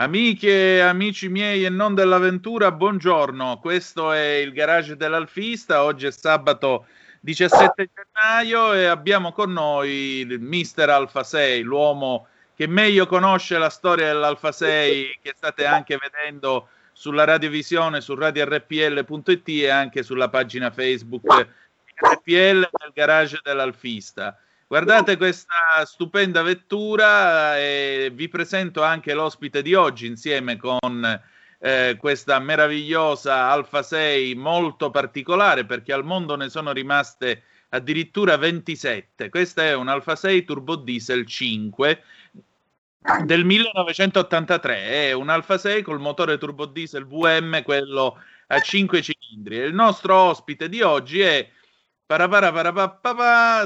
Amiche e amici miei e non dell'avventura, buongiorno. Questo è il garage dell'Alfista. Oggi è sabato 17 gennaio e abbiamo con noi il mister Alfa 6, l'uomo che meglio conosce la storia dell'Alfa 6 che state anche vedendo sulla radiovisione su radiorpl.it e anche sulla pagina Facebook RPL del garage dell'Alfista. Guardate questa stupenda vettura e vi presento anche l'ospite di oggi insieme con eh, questa meravigliosa Alfa 6 molto particolare perché al mondo ne sono rimaste addirittura 27. Questa è un Alfa 6 Turbo Diesel 5 del 1983, è un Alfa 6 col motore turbo diesel VM, quello a 5 cilindri. Il nostro ospite di oggi è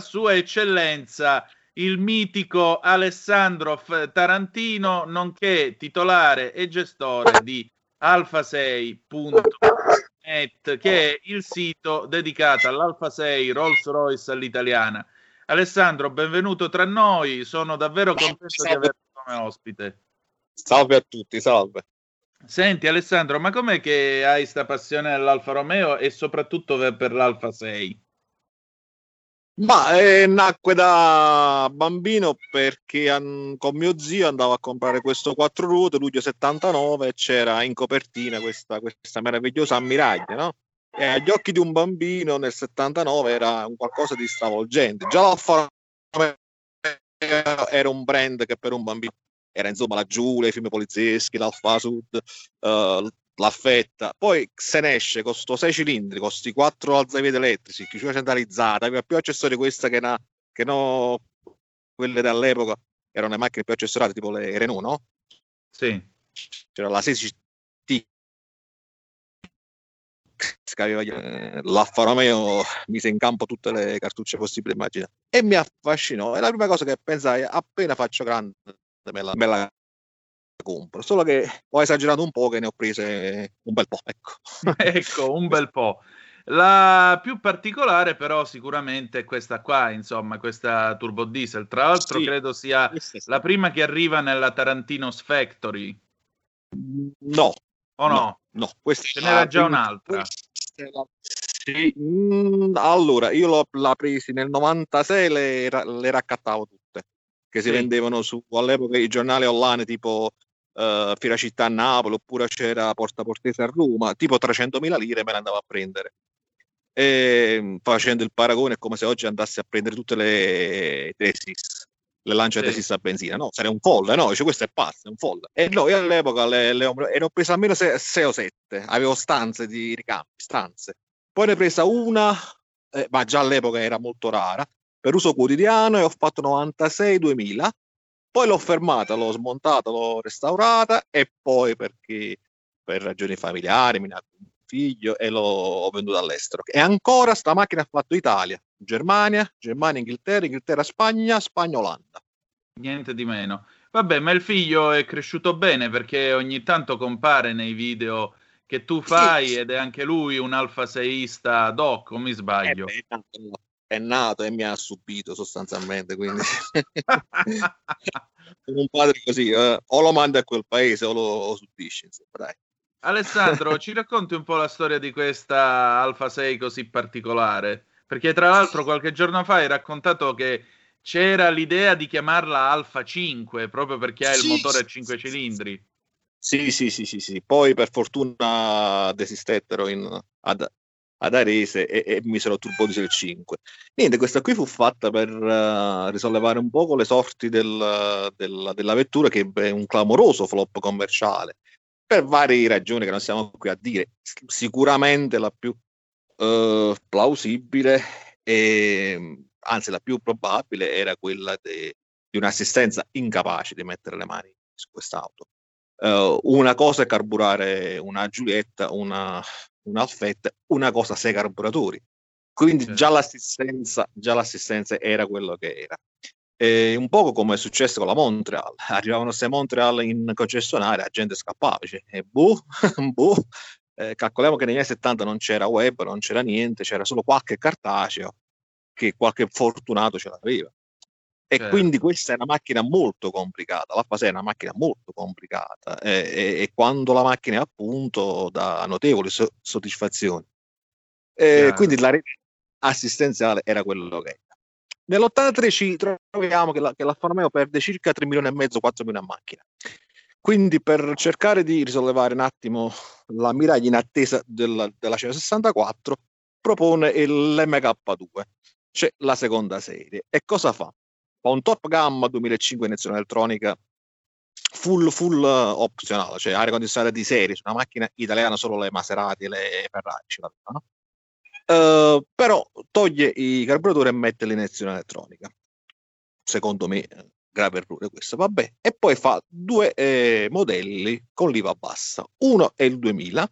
Sua Eccellenza il mitico Alessandro Tarantino, nonché titolare e gestore di alfa6.net, che è il sito dedicato all'Alfa 6 Rolls Royce all'italiana. Alessandro, benvenuto tra noi, sono davvero contento salve. di averti come ospite. Salve a tutti, salve. Senti Alessandro, ma com'è che hai questa passione dell'Alfa Romeo e soprattutto per l'Alfa 6? Ma eh, nacque da bambino perché an- con mio zio andavo a comprare questo quattro ruote luglio 79 e c'era in copertina questa, questa meravigliosa ammiraglia, no? E agli occhi di un bambino nel 79 era un qualcosa di stravolgente. Già l'Alfa era un brand che per un bambino era insomma la Giulia, i film polizieschi, l'Alfa Sud, uh, l'affetta, poi se ne esce con sto 6 cilindri, con questi 4 alzapiedi elettrici, chiusura centralizzata, aveva più accessori questa che, che no, quelle dall'epoca erano le macchine più accessorate, tipo le Renault, no? Sì. C'era la 16T che aveva eh, l'Alfa Romeo mise in campo tutte le cartucce possibili immagina e mi affascinò e la prima cosa che pensai appena faccio grande me la, me la compro, solo che ho esagerato un po' che ne ho prese un bel po', ecco. ecco, un bel po'. La più particolare però sicuramente è questa qua, insomma, questa turbo diesel. Tra l'altro sì, credo sia la prima che arriva nella Tarantino's Factory. No. O no? No, no questa ce n'era già un'altra. La... Sì. Mm, allora, io l'ho, l'ho presa nel 96 le, le raccattavo tutte, che si sì. vendevano su all'epoca i giornali online tipo uh, Fiera Città a Napoli oppure c'era Porta Portese a Roma, tipo 300.000 lire me le andavo a prendere. E, mm, facendo il paragone è come se oggi andassi a prendere tutte le tesis, le lance sì. tesis a benzina, no? Sarei un folle, no? Dice, questo è pazzo, è un folle. E no, io all'epoca le, le, ne ho prese almeno 6 o 7, avevo stanze di ricambi, stanze. Poi ne ho presa una, eh, ma già all'epoca era molto rara, per uso quotidiano e ho fatto 96-2000 poi l'ho fermata, l'ho smontata, l'ho restaurata e poi perché per ragioni familiari mi nato un figlio e l'ho venduta all'estero. E ancora sta macchina ha fatto Italia, Germania, Germania, Inghilterra, Inghilterra, Spagna, Spagna, Olanda. Niente di meno. Vabbè, ma il figlio è cresciuto bene perché ogni tanto compare nei video che tu fai sì. ed è anche lui un alfa seista doc, o mi sbaglio? Eh beh, è nato e mi ha subito sostanzialmente, quindi un padre così, eh, o lo manda a quel paese o lo subisce, insomma, dai. Alessandro, ci racconti un po' la storia di questa Alfa 6 così particolare? Perché tra l'altro qualche giorno fa hai raccontato che c'era l'idea di chiamarla Alfa 5 proprio perché ha il motore a 5 cilindri. Sì, sì, sì, sì, sì. Poi per fortuna desistettero in, ad, ad Arese e, e misero Turbo Diesel 5. Niente, questa qui fu fatta per uh, risollevare un poco le sorti del, del, della vettura che è un clamoroso flop commerciale per varie ragioni che non siamo qui a dire. Sicuramente la più uh, plausibile e anzi la più probabile era quella de, di un'assistenza incapace di mettere le mani su quest'auto. Uh, una cosa è carburare una Giulietta, una un Alfette, una cosa sei carburatori. Quindi Certo. già, l'assistenza, già l'assistenza era quello che era. E un poco come è successo con la Montreal. Arrivavano queste Montreal in concessionaria, la gente scappava, dice, e boh, boh. Eh, calcoliamo che negli anni 70 non c'era web, non c'era niente, c'era solo qualche cartaceo che qualche fortunato ce l'aveva. E Certo. quindi questa è una macchina molto complicata, l'Alfa 6 è una macchina molto complicata e, e- e quando la macchina è a punto dà notevoli so- soddisfazioni. E quindi la rete assistenziale era quello che era. Nell'83 ci troviamo che, la, che l'Alfa Romeo perde circa 3 milioni e mezzo, 4 milioni a macchina. Quindi per cercare di risollevare un attimo la miraglia in attesa della, della 164 propone il MK2, cioè la seconda serie. E cosa fa? Fa un Top Gamma 2005 iniezione elettronica full, full uh, opzionale, cioè aria condizionata di serie, su una macchina italiana solo le Maserati e le Ferrari ce l'avevano. Eh, però toglie i carburatori e mette l'iniezione elettronica. Secondo me, eh, grave errore questo, vabbè. E poi fa due eh, modelli con l'IVA bassa. Uno è il 2000,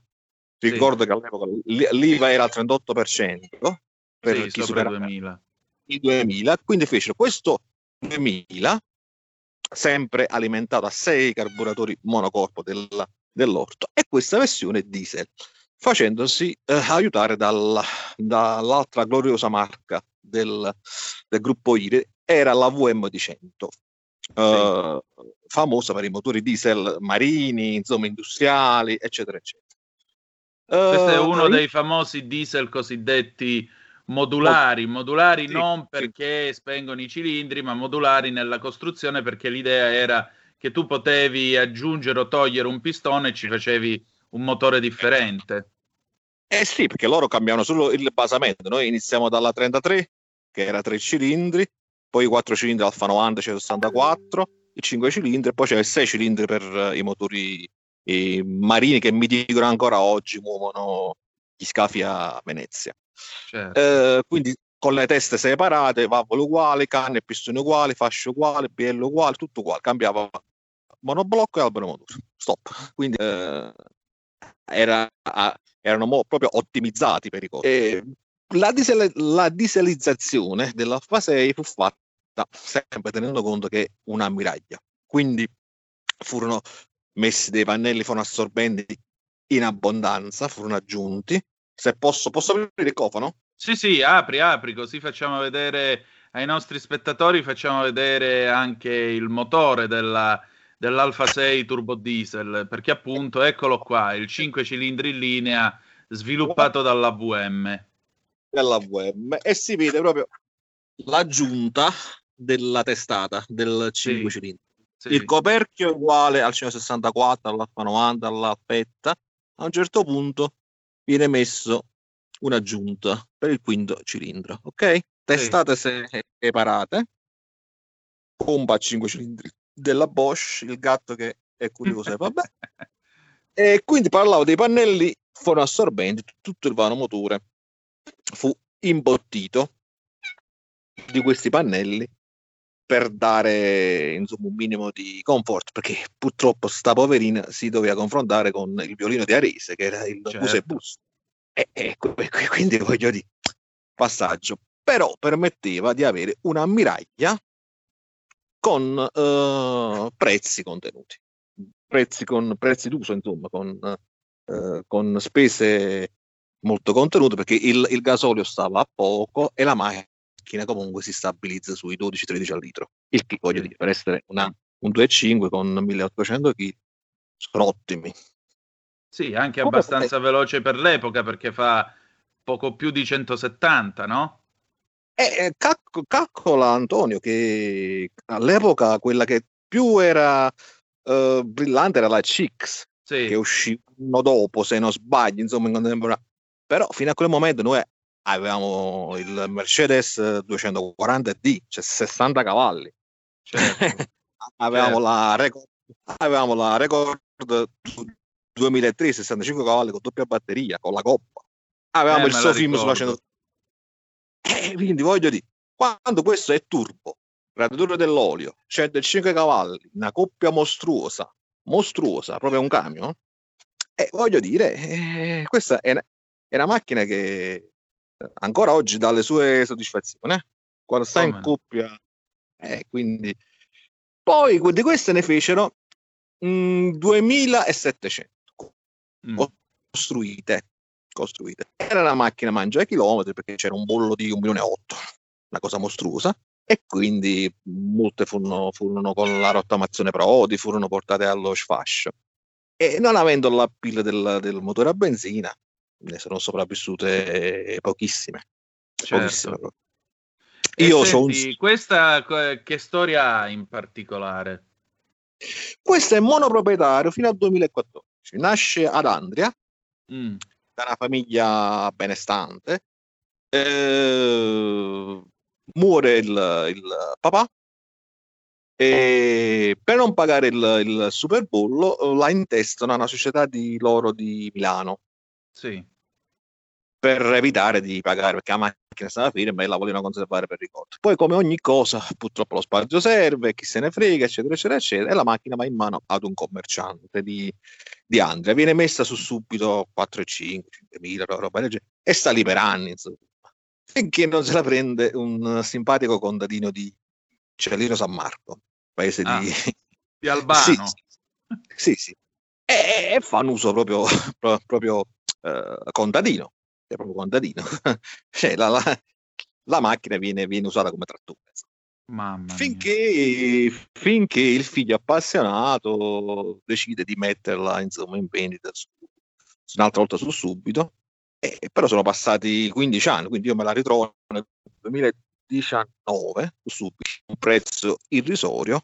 Sì. ricordo che all'epoca l'IVA era al 38% per Sì, chi supera 2000. i 2000, quindi fecero questo 2000 sempre alimentato a 6 carburatori monocorpo del- dell'orto e questa versione diesel facendosi eh, aiutare dalla- dall'altra gloriosa marca del, del gruppo IRE era la VM di 100 eh, famosa per i motori diesel marini insomma industriali eccetera eccetera. Questo è Eh, uno dei famosi diesel cosiddetti modulari, modulari Sì, non sì. perché spengono i cilindri, ma modulari nella costruzione perché l'idea era che tu potevi aggiungere o togliere un pistone e ci facevi un motore differente. Eh sì, perché loro cambiano solo il basamento. Noi iniziamo dalla 33, che era 3 cilindri, poi i 4 cilindri Alfa 90 164, i 5 cilindri, e poi c'è i 6 cilindri per eh, i motori eh, marini che mi dicono ancora oggi muovono gli scafi a Venezia. Certo. Eh, quindi con le teste separate, valvole uguali, canne e pistoni uguali, fasce uguali, BL uguali, tutto uguale, cambiava monoblocco e albero motore. Stop. Quindi eh, era, erano mo- proprio ottimizzati per i costi. E la, diesel- la dieselizzazione dell'Alfa 6 fu fatta sempre tenendo conto che è una ammiraglia. Quindi furono messi dei pannelli fonoassorbenti in abbondanza, furono aggiunti. Se posso, posso aprire il cofano? Sì, sì, apri, apri, così facciamo vedere ai nostri spettatori, facciamo vedere anche il motore della, dell'Alfa 6 Turbo Diesel, perché appunto, eccolo qua, il 5 cilindri in linea sviluppato dalla VM. della VM e si vede proprio l'aggiunta della testata del 5 Sì. cilindri. Sì. Il coperchio è uguale al 164, all'Alfa 90, all'Alfetta. A un certo punto viene messo un'aggiunta per il quinto cilindro, ok? Testate se- separate, pompa a 5 cilindri della Bosch, il gatto che è curioso e vabbè. E quindi parlavo dei pannelli fonoassorbenti, tutto il vano motore fu imbottito di questi pannelli per dare insomma un minimo di comfort perché purtroppo sta poverina si doveva confrontare con il violino di Arese che era il Certo. bus e bus. E, e que- que- quindi voglio dire passaggio. Però permetteva di avere un'ammiraglia con eh, prezzi contenuti. Prezzi con prezzi d'uso insomma con, eh, con spese molto contenute perché il, il gasolio stava a poco e la macchina comunque si stabilizza sui 12-13 al litro. Il che voglio dire, per essere una, un 2.5 con 1800 kg sono ottimi. Sì, anche Come abbastanza veloce per l'epoca perché fa poco più di 170, no? E eh, calco- calcola Antonio che all'epoca quella che più era eh, brillante era la CX Sì, che uscì un anno dopo se non sbaglio insomma in contemporanea. però fino a quel momento noi avevamo il Mercedes 240D cioè 60 cavalli certo. avevamo, Certo. la record, avevamo la record 2003 65 cavalli con doppia batteria con la coppa avevamo Eh, il suo la film sulla ricordo. 100 eh, quindi voglio dire quando questo è turbo radiatore dell'olio 105 cavalli una coppia mostruosa mostruosa proprio un camion e voglio dire eh, questa è una, è una macchina che eh, ancora oggi dà le sue soddisfazioni, eh? quando sta in coppia. Eh, quindi... Poi di queste ne fecero mh, 2700 mm. costruite, costruite. Era una macchina mangia chilometri perché c'era un bollo di 1 milione e 8, una cosa mostruosa e quindi molte furono, furono con la rottamazione Prodi, furono portate allo sfascio. E non avendo l'appeal del, del motore a benzina, ne sono sopravvissute pochissime. Certo. pochissime Io senti, un... questa che storia ha in particolare? Questo è monoproprietario fino al 2014. Nasce ad Andria, mm. da una famiglia benestante. Eh, muore il, il papà e per non pagare il, il Super Bowl la intestano a una società di loro di Milano. Sì. Per evitare di pagare, perché la macchina stava ferma e la volevano conservare per ricordo. Poi, come ogni cosa, purtroppo lo spazio serve, chi se ne frega, eccetera, eccetera, eccetera, e la macchina va in mano ad un commerciante di, di Andrea. Viene messa su subito 4,5, 5.000, roba del genere, e sta lì per anni, insomma finché non se la prende un simpatico contadino di Cellino San Marco, paese ah, di... di Albano. Sì, sì, sì. E, e fanno uso proprio, proprio eh, contadino, proprio contadino. cioè, la, la, la, macchina viene, viene usata come trattore. Finché, finché, il figlio appassionato decide di metterla insomma, in vendita su, un'altra volta su subito eh, però sono passati 15 anni, quindi io me la ritrovo nel 2019 subito, un prezzo irrisorio,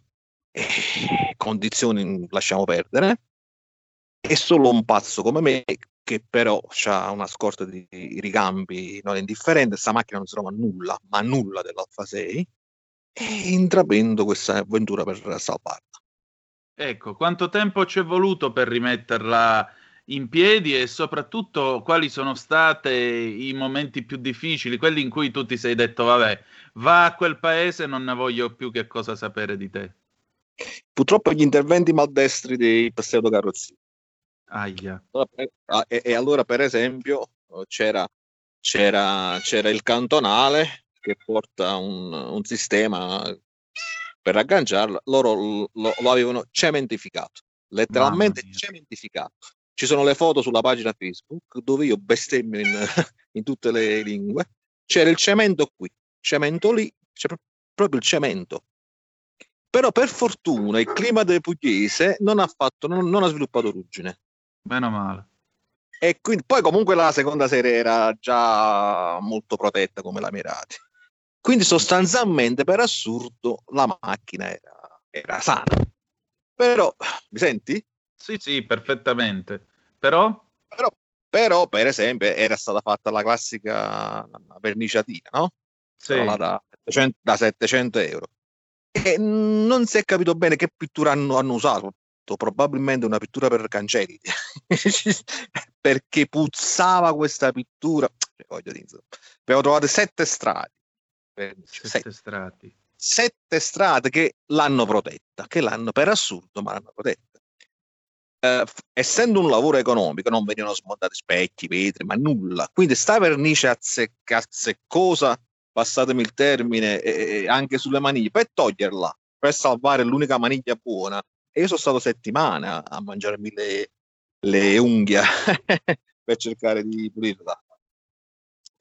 eh, condizioni lasciamo perdere, e solo un pazzo come me che però ha una scorta di ricambi non indifferente, questa macchina non si trova nulla, ma nulla dell'Alfa 6, e intraprendo questa avventura per salvarla. Ecco, quanto tempo ci è voluto per rimetterla in piedi e soprattutto quali sono stati i momenti più difficili, quelli in cui tu ti sei detto vabbè, va a quel paese non ne voglio più che cosa sapere di te. Purtroppo gli interventi maldestri dei pseudocarrozzi. Aia. E, e, allora per esempio c'era, c'era, c'era il cantonale che porta un, un sistema per agganciarlo, loro lo, lo avevano cementificato, letteralmente cementificato ci sono le foto sulla pagina Facebook dove io bestemmio in, in tutte le lingue. C'era il cemento qui, cemento lì, c'è proprio il cemento. Però per fortuna il clima del pugliese non ha, fatto, non, non ha sviluppato ruggine. Meno male. E quindi, poi comunque la seconda serie era già molto protetta come la Mirati. Quindi sostanzialmente per assurdo la macchina era, era sana. Però, mi senti? Sì, sì, perfettamente. Però? però? Però, per esempio, era stata fatta la classica verniciatina, no? Sì. Da 700, da 700 euro. E non si è capito bene che pittura hanno, hanno usato. Probabilmente una pittura per cancelli. Perché puzzava questa pittura. Cioè, voglio dire, abbiamo trovato sette strati. Sette, sette strati. Sette strati che l'hanno protetta, che l'hanno per assurdo, ma l'hanno protetta eh, essendo un lavoro economico, non venivano smontati specchi, vetri, ma nulla. Quindi sta vernice azzeccosa, passatemi il termine, e, e anche sulle maniglie, per toglierla, per salvare l'unica maniglia buona. E io sono stato settimane a, mangiarmi le, le unghie per cercare di pulirla.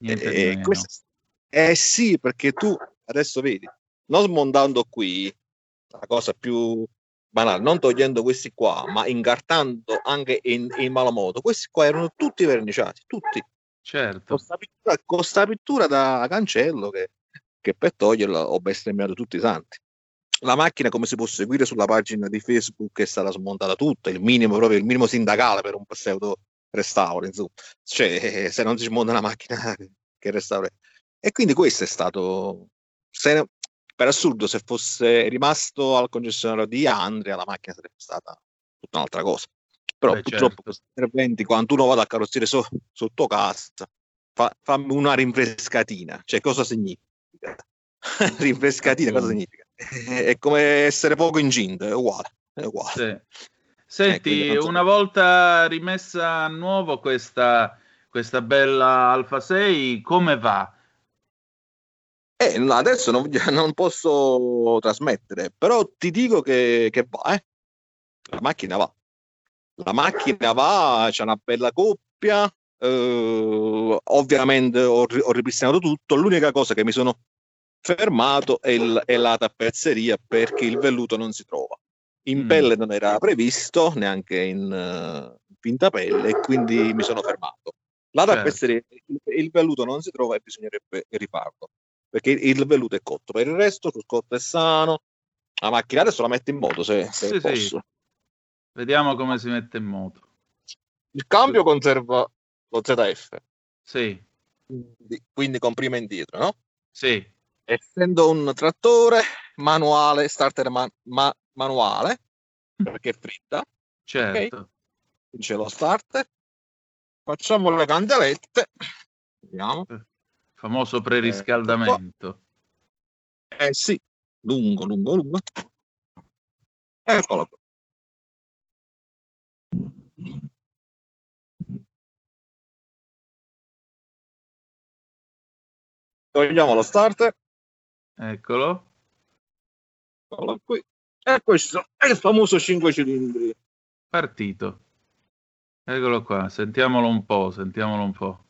Niente e, questo, eh sì, perché tu adesso vedi, non smontando qui, la cosa più banale, non togliendo questi qua, ma incartando anche in, in malo modo, questi qua erano tutti verniciati, tutti. Certo. Con questa pittura, pittura, da cancello che, che per toglierla ho bestemmiato tutti i santi. La macchina, come si può seguire sulla pagina di Facebook, è stata smontata tutta, il minimo, proprio il minimo sindacale per un pseudo restauro, insomma. Cioè, se non si smonta una macchina che restaura. E quindi questo è stato, se, per assurdo, se fosse rimasto al concessionario di Andrea, la macchina sarebbe stata tutta un'altra cosa. Però Beh, purtroppo certo. questi interventi, quando uno va dal carrozziere so, sotto casa, fa, fammi una rinfrescatina. Cioè, cosa significa? rinfrescatina, cosa significa? È come essere poco incinta, è uguale. È uguale. Sì. Senti, eh, una volta rimessa a nuovo questa questa bella Alfa 6, come va? Eh, adesso non, non, posso trasmettere, però ti dico che, che va, eh. La macchina va. La macchina va, c'è una bella coppia. Eh, ovviamente ho, ho, ripristinato tutto. L'unica cosa che mi sono fermato è, il, è la tappezzeria perché il velluto non si trova. In mm. pelle non era previsto, neanche in uh, finta pelle, e quindi mi sono fermato. La certo. tappezzeria, il, il velluto non si trova e bisognerebbe rifarlo perché il velluto è cotto. Per il resto, sul cotto è sano. La macchina adesso la metto in moto se, se sì, posso. Sì. Vediamo come si mette in moto. Il cambio conserva lo ZF. Sì. Quindi, quindi comprima indietro, no? Sì. Essendo un trattore manuale, starter man- ma- manuale, perché è fritta. Certo. Okay. C'è lo starter. Facciamo le candelette. Vediamo. Famoso preriscaldamento. Eh, eh sì, lungo, lungo, lungo. Eccolo qua. Togliamo lo starter. Eccolo. Eccolo qui. E questo è il famoso 5 cilindri. Partito. Eccolo qua, sentiamolo un po', sentiamolo un po'.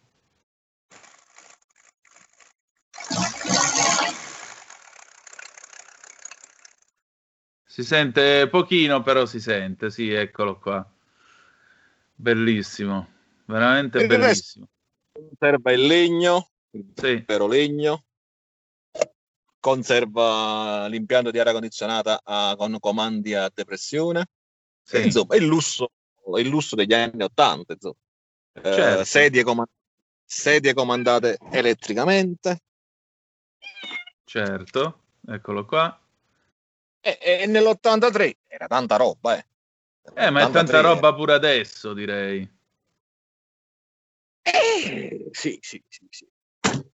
Si sente pochino, però si sente, sì, eccolo qua. Bellissimo, veramente bellissimo. Conserva il legno, sì. vero legno, conserva l'impianto di aria condizionata a, con comandi a depressione. Sì. Insomma, il lusso, il lusso degli anni Ottanta. Eh, certo. sedie, comand- sedie comandate elettricamente. Certo, eccolo qua. E, e nell'83 era tanta roba, eh. Eh, ma è tanta roba pure adesso, direi. Eh, sì, sì, sì, sì.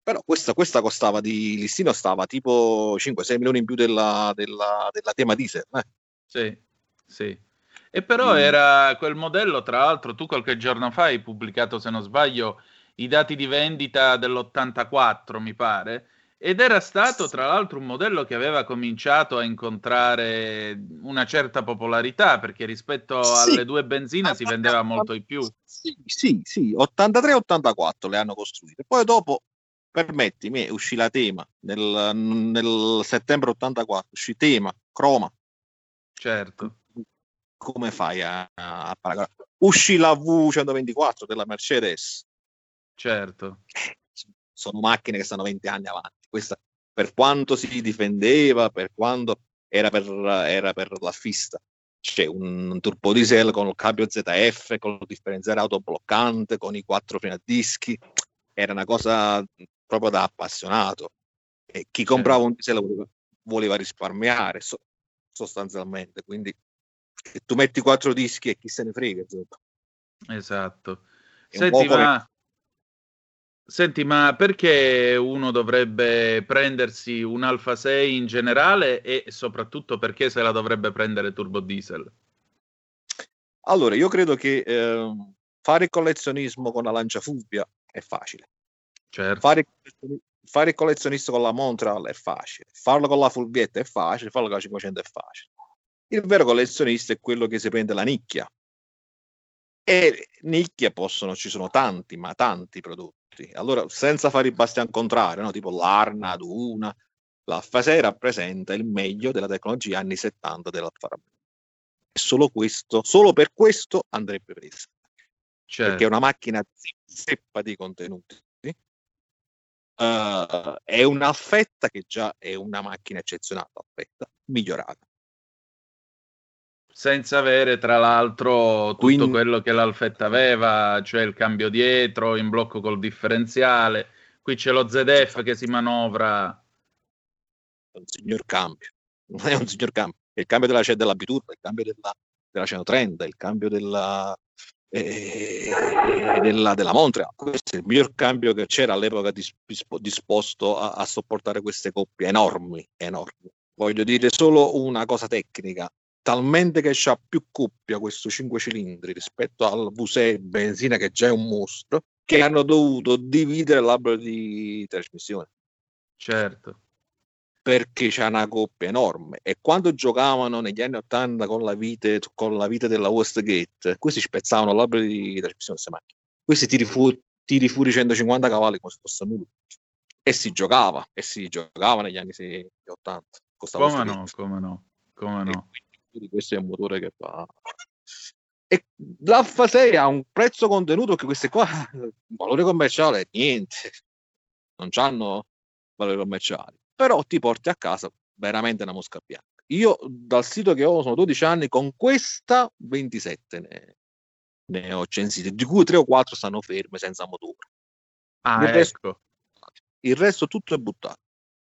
Però questa, questa costava di listino stava tipo 5-6 milioni in più della, della, della tema diesel. Eh. Sì, sì. E però mm. era quel modello, tra l'altro, tu qualche giorno fa hai pubblicato, se non sbaglio, i dati di vendita dell'84, mi pare, ed era stato tra l'altro un modello che aveva cominciato a incontrare una certa popolarità perché rispetto sì. alle due benzine si vendeva molto di più. Sì, sì, sì, 83-84 le hanno costruite. Poi dopo, permettimi, uscì la tema nel, nel settembre 84, uscì tema, croma. Certo. Come fai a, a paragonare? Uscì la V124 della Mercedes. Certo. Sono macchine che stanno 20 anni avanti questa, per quanto si difendeva, per quanto era per, era per la fista. C'è un, un turbo diesel con il cambio ZF, con il differenziale autobloccante, con i quattro freni a dischi. Era una cosa proprio da appassionato. E chi comprava un diesel voleva, voleva risparmiare so, sostanzialmente. Quindi tu metti quattro dischi e chi se ne frega. Insomma. Esatto. Senti, ma Senti, ma perché uno dovrebbe prendersi un Alfa 6 in generale e soprattutto perché se la dovrebbe prendere turbo diesel? Allora, io credo che eh, fare il collezionismo con la lancia Fulvia è facile. Certo. Fare, fare il collezionista con la Montreal è facile. Farlo con la Fulvietta è facile, farlo con la 500 è facile. Il vero collezionista è quello che si prende la nicchia. E nicchia possono, ci sono tanti, ma tanti prodotti. Allora, senza fare i bastian contrario, no? tipo l'Arna, Duna, l'Alfa 6 rappresenta il meglio della tecnologia anni 70 dell'Alfa Romeo. E solo questo, solo per questo andrebbe presa. Certo. Perché è una macchina zeppa di contenuti. Uh, è un'alfetta che già è una macchina eccezionale, alfetta, migliorata senza avere tra l'altro tutto Quindi... quello che l'Alfetta aveva, cioè il cambio dietro in blocco col differenziale. Qui c'è lo ZF che si manovra. Un signor cambio, non è un signor cambio, è il cambio della, della Biturba, il cambio della, della 130, il cambio della, eh, della, della Montreal. Questo è il miglior cambio che c'era all'epoca disposto a, a sopportare queste coppie enormi, enormi. Voglio dire solo una cosa tecnica talmente che ha più cuppia questo 5 cilindri rispetto al V6 benzina che già è un mostro che hanno dovuto dividere l'albero di trasmissione. Certo. Perché c'è una coppia enorme e quando giocavano negli anni 80 con la vite, con la vite della Westgate, questi spezzavano l'albero di trasmissione queste macchine. Questi tiri fuori, tiri fuori 150 cavalli come se fosse nulla. E si giocava, e si giocava negli anni 80. Come no, come no, come no. Quindi questo è un motore che fa e l'Alfa 6 ha un prezzo contenuto che queste qua valore commerciale niente non hanno valore commerciale però ti porti a casa veramente una mosca bianca io dal sito che ho sono 12 anni con questa 27 ne, ne ho censite di cui 3 o 4 stanno ferme senza motore ah, il, resto, ecco. il resto tutto è buttato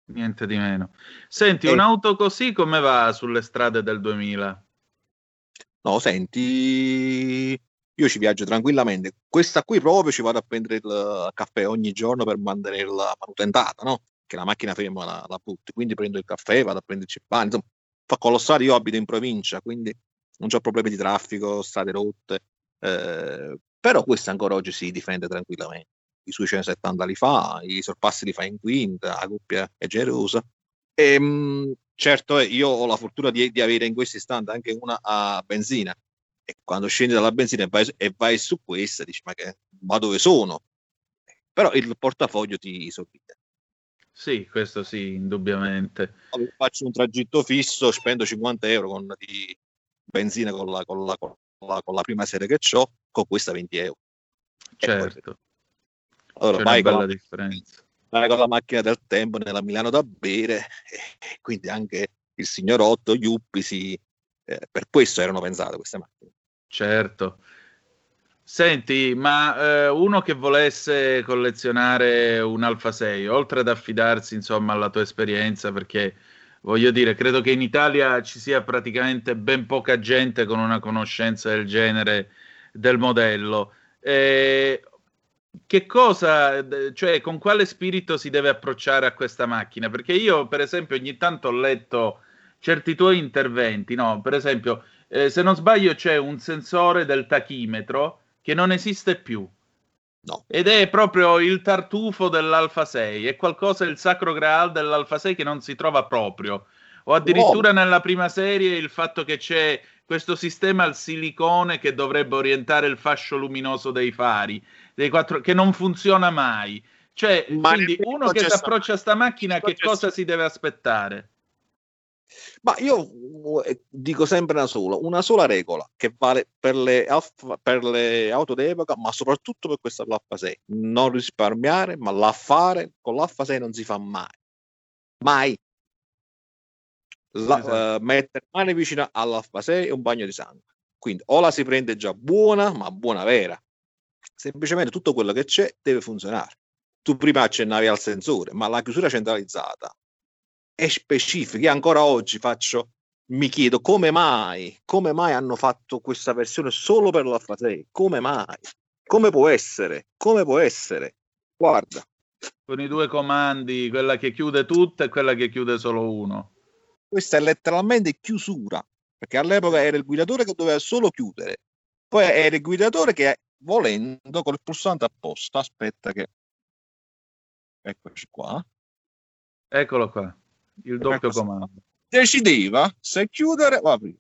niente di meno senti e... un'auto così come va sulle strade del 2000 No, senti, io ci viaggio tranquillamente. Questa qui proprio ci vado a prendere il caffè ogni giorno per mantenerla manutentata, no? Che la macchina ferma la, la butti. Quindi prendo il caffè, vado a prenderci il pane. Insomma, fa colossale, io abito in provincia, quindi non ho problemi di traffico, strade rotte. Eh, però questa ancora oggi si difende tranquillamente. I suoi 170 li fa, i sorpassi li fa in quinta, la coppia è generosa. E, ehm, certo, eh, io ho la fortuna di, di, avere in questo istante anche una a benzina e quando scendi dalla benzina e vai, e vai su questa dici ma, che, ma dove sono? Però il portafoglio ti sorride. Sì, questo sì, indubbiamente. Faccio un tragitto fisso, spendo 50 euro con di benzina con la, con la, con la, con la prima serie che ho, con questa 20 euro. Certo. Allora, vai una bella differenza con la macchina del tempo nella Milano da bere e quindi anche il signor Otto, Iuppi, si, eh, per questo erano pensate queste macchine. Certo. Senti, ma eh, uno che volesse collezionare un Alfa 6, oltre ad affidarsi insomma alla tua esperienza, perché voglio dire, credo che in Italia ci sia praticamente ben poca gente con una conoscenza del genere del modello. Eh, che cosa, cioè con quale spirito si deve approcciare a questa macchina? Perché io, per esempio, ogni tanto ho letto certi tuoi interventi, no? Per esempio, eh, se non sbaglio, c'è un sensore del tachimetro che non esiste più. No. Ed è proprio il tartufo dell'Alfa 6, è qualcosa, il sacro graal dell'Alfa 6 che non si trova proprio. O addirittura no. nella prima serie il fatto che c'è questo sistema al silicone che dovrebbe orientare il fascio luminoso dei fari dei quattro, che non funziona mai. Cioè, Ma quindi uno che si approccia a sta macchina, che cosa si deve aspettare? Ma io eh, dico sempre una sola, una sola regola che vale per le, alfa, per le auto d'epoca, ma soprattutto per questa l'Alfa 6. Non risparmiare, ma l'affare con l'Alfa 6 non si fa mai. Mai. La, esatto. uh, mettere mani vicino all'Alfa 6 è un bagno di sangue. Quindi o la si prende già buona, ma buona vera, semplicemente tutto quello che c'è deve funzionare. Tu prima accennavi al sensore, ma la chiusura centralizzata è specifica. Io ancora oggi faccio, mi chiedo come mai, come mai hanno fatto questa versione solo per l'Alfa 6? Come mai? Come può essere? Come può essere? Guarda. Con i due comandi, quella che chiude tutto e quella che chiude solo uno. Questa è letteralmente chiusura, perché all'epoca era il guidatore che doveva solo chiudere, poi era il guidatore che volendo col pulsante apposta, aspetta che... Eccoci qua. Eccolo qua, il doppio ecco comando. Decideva se chiudere o aprire.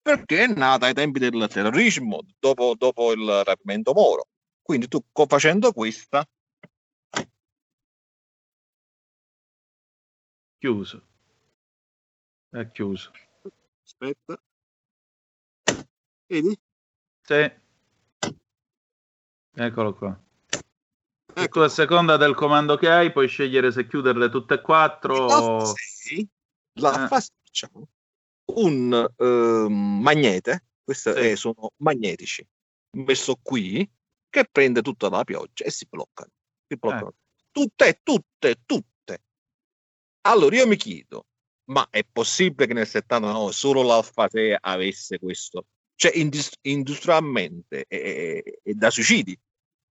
Perché è nata ai tempi del terrorismo, dopo, dopo il rapimento Moro. Quindi tu facendo questa... Chiuso. È chiuso. Aspetta. Vedi? Sì. Eccolo qua. Ecco. Tu a seconda del comando che hai puoi scegliere se chiuderle tutte e quattro. O... La eh. faccia un uh, magnete, questi sì. sono magnetici, messo qui, che prende tutta la pioggia e si bloccano. Si bloccano. Eh. Tutte, tutte, tutte. Allora io mi chiedo, ma è possibile che nel 79 solo l'Alfa 6 avesse questo? Cioè indust- industrialmente è, è, è da suicidi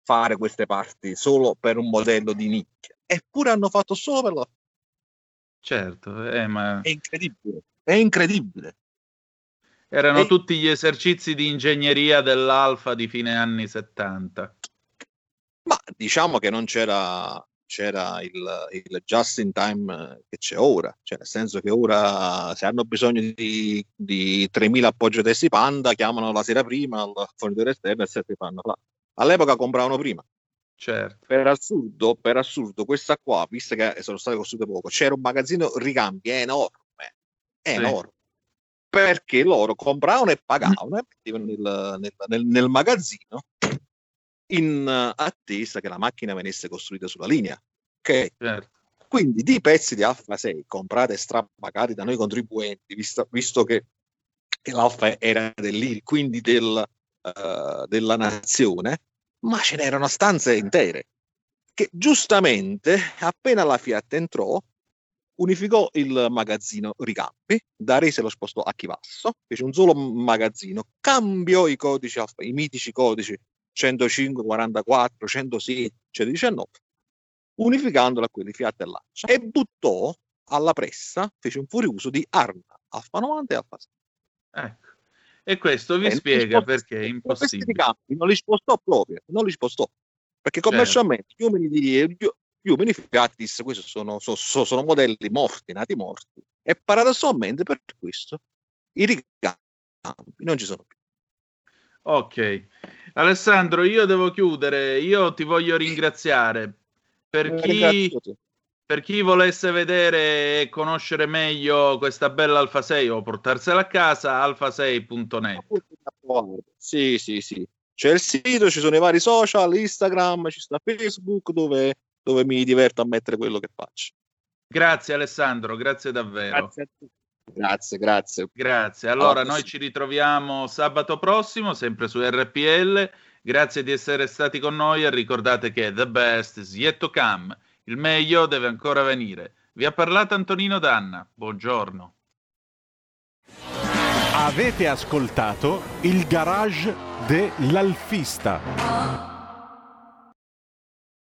fare queste parti solo per un modello di nicchia. Eppure hanno fatto solo per la... Certo, eh, ma... È incredibile, è incredibile. Erano e... tutti gli esercizi di ingegneria dell'Alfa di fine anni 70. Ma diciamo che non c'era, c'era il, il, just in time che c'è ora, cioè nel senso che ora se hanno bisogno di, di 3.000 appoggio testi Panda chiamano la sera prima al fornitore esterno e se ti fanno là. All'epoca compravano prima. Certo. Per assurdo, per assurdo, questa qua, visto che sono state costruite poco, c'era un magazzino ricambi enorme, enorme. Sì. Perché loro compravano e pagavano e mettevano nel, nel, nel, nel magazzino in attesa che la macchina venisse costruita sulla linea. Ok? Certo. Quindi di pezzi di Alfa 6 comprati e strapagati da noi contribuenti, visto, visto che, che l'Alfa era dell'IRI, quindi del, uh, della nazione, ma ce n'erano stanze intere che giustamente appena la Fiat entrò unificò il magazzino ricambi, da Rese lo spostò a Chivasso, fece un solo magazzino, cambiò i codici, i mitici codici 105, 44, 106, 119, unificandolo a quelli Fiat e Lancia e buttò alla pressa, fece un fuori uso di Arma, Alfa 90 e Alfa 6. Ecco. E questo vi eh, spiega perché è impossibile. Campi non li spostò proprio, non li spostò. Perché certo. commercialmente certo. gli uomini di gli uomini Fiat disse questi sono, sono, sono, modelli morti, nati morti. E paradossalmente per questo i ricambi non ci sono più. Ok. Alessandro, io devo chiudere. Io ti voglio ringraziare. Per eh, chi, per chi volesse vedere e conoscere meglio questa bella Alfa 6 o portarsela a casa, alfa6.net. Sì, sì, sì. C'è il sito, ci sono i vari social, Instagram, ci sta Facebook dove, dove mi diverto a mettere quello che faccio. Grazie Alessandro, grazie davvero. Grazie a tutti. Grazie, grazie. Grazie. Allora, allora noi ci ritroviamo sabato prossimo, sempre su RPL. Grazie di essere stati con noi e ricordate che the best is yet to come. Il meglio deve ancora venire. Vi ha parlato Antonino Danna. Buongiorno. Avete ascoltato il garage dell'alfista.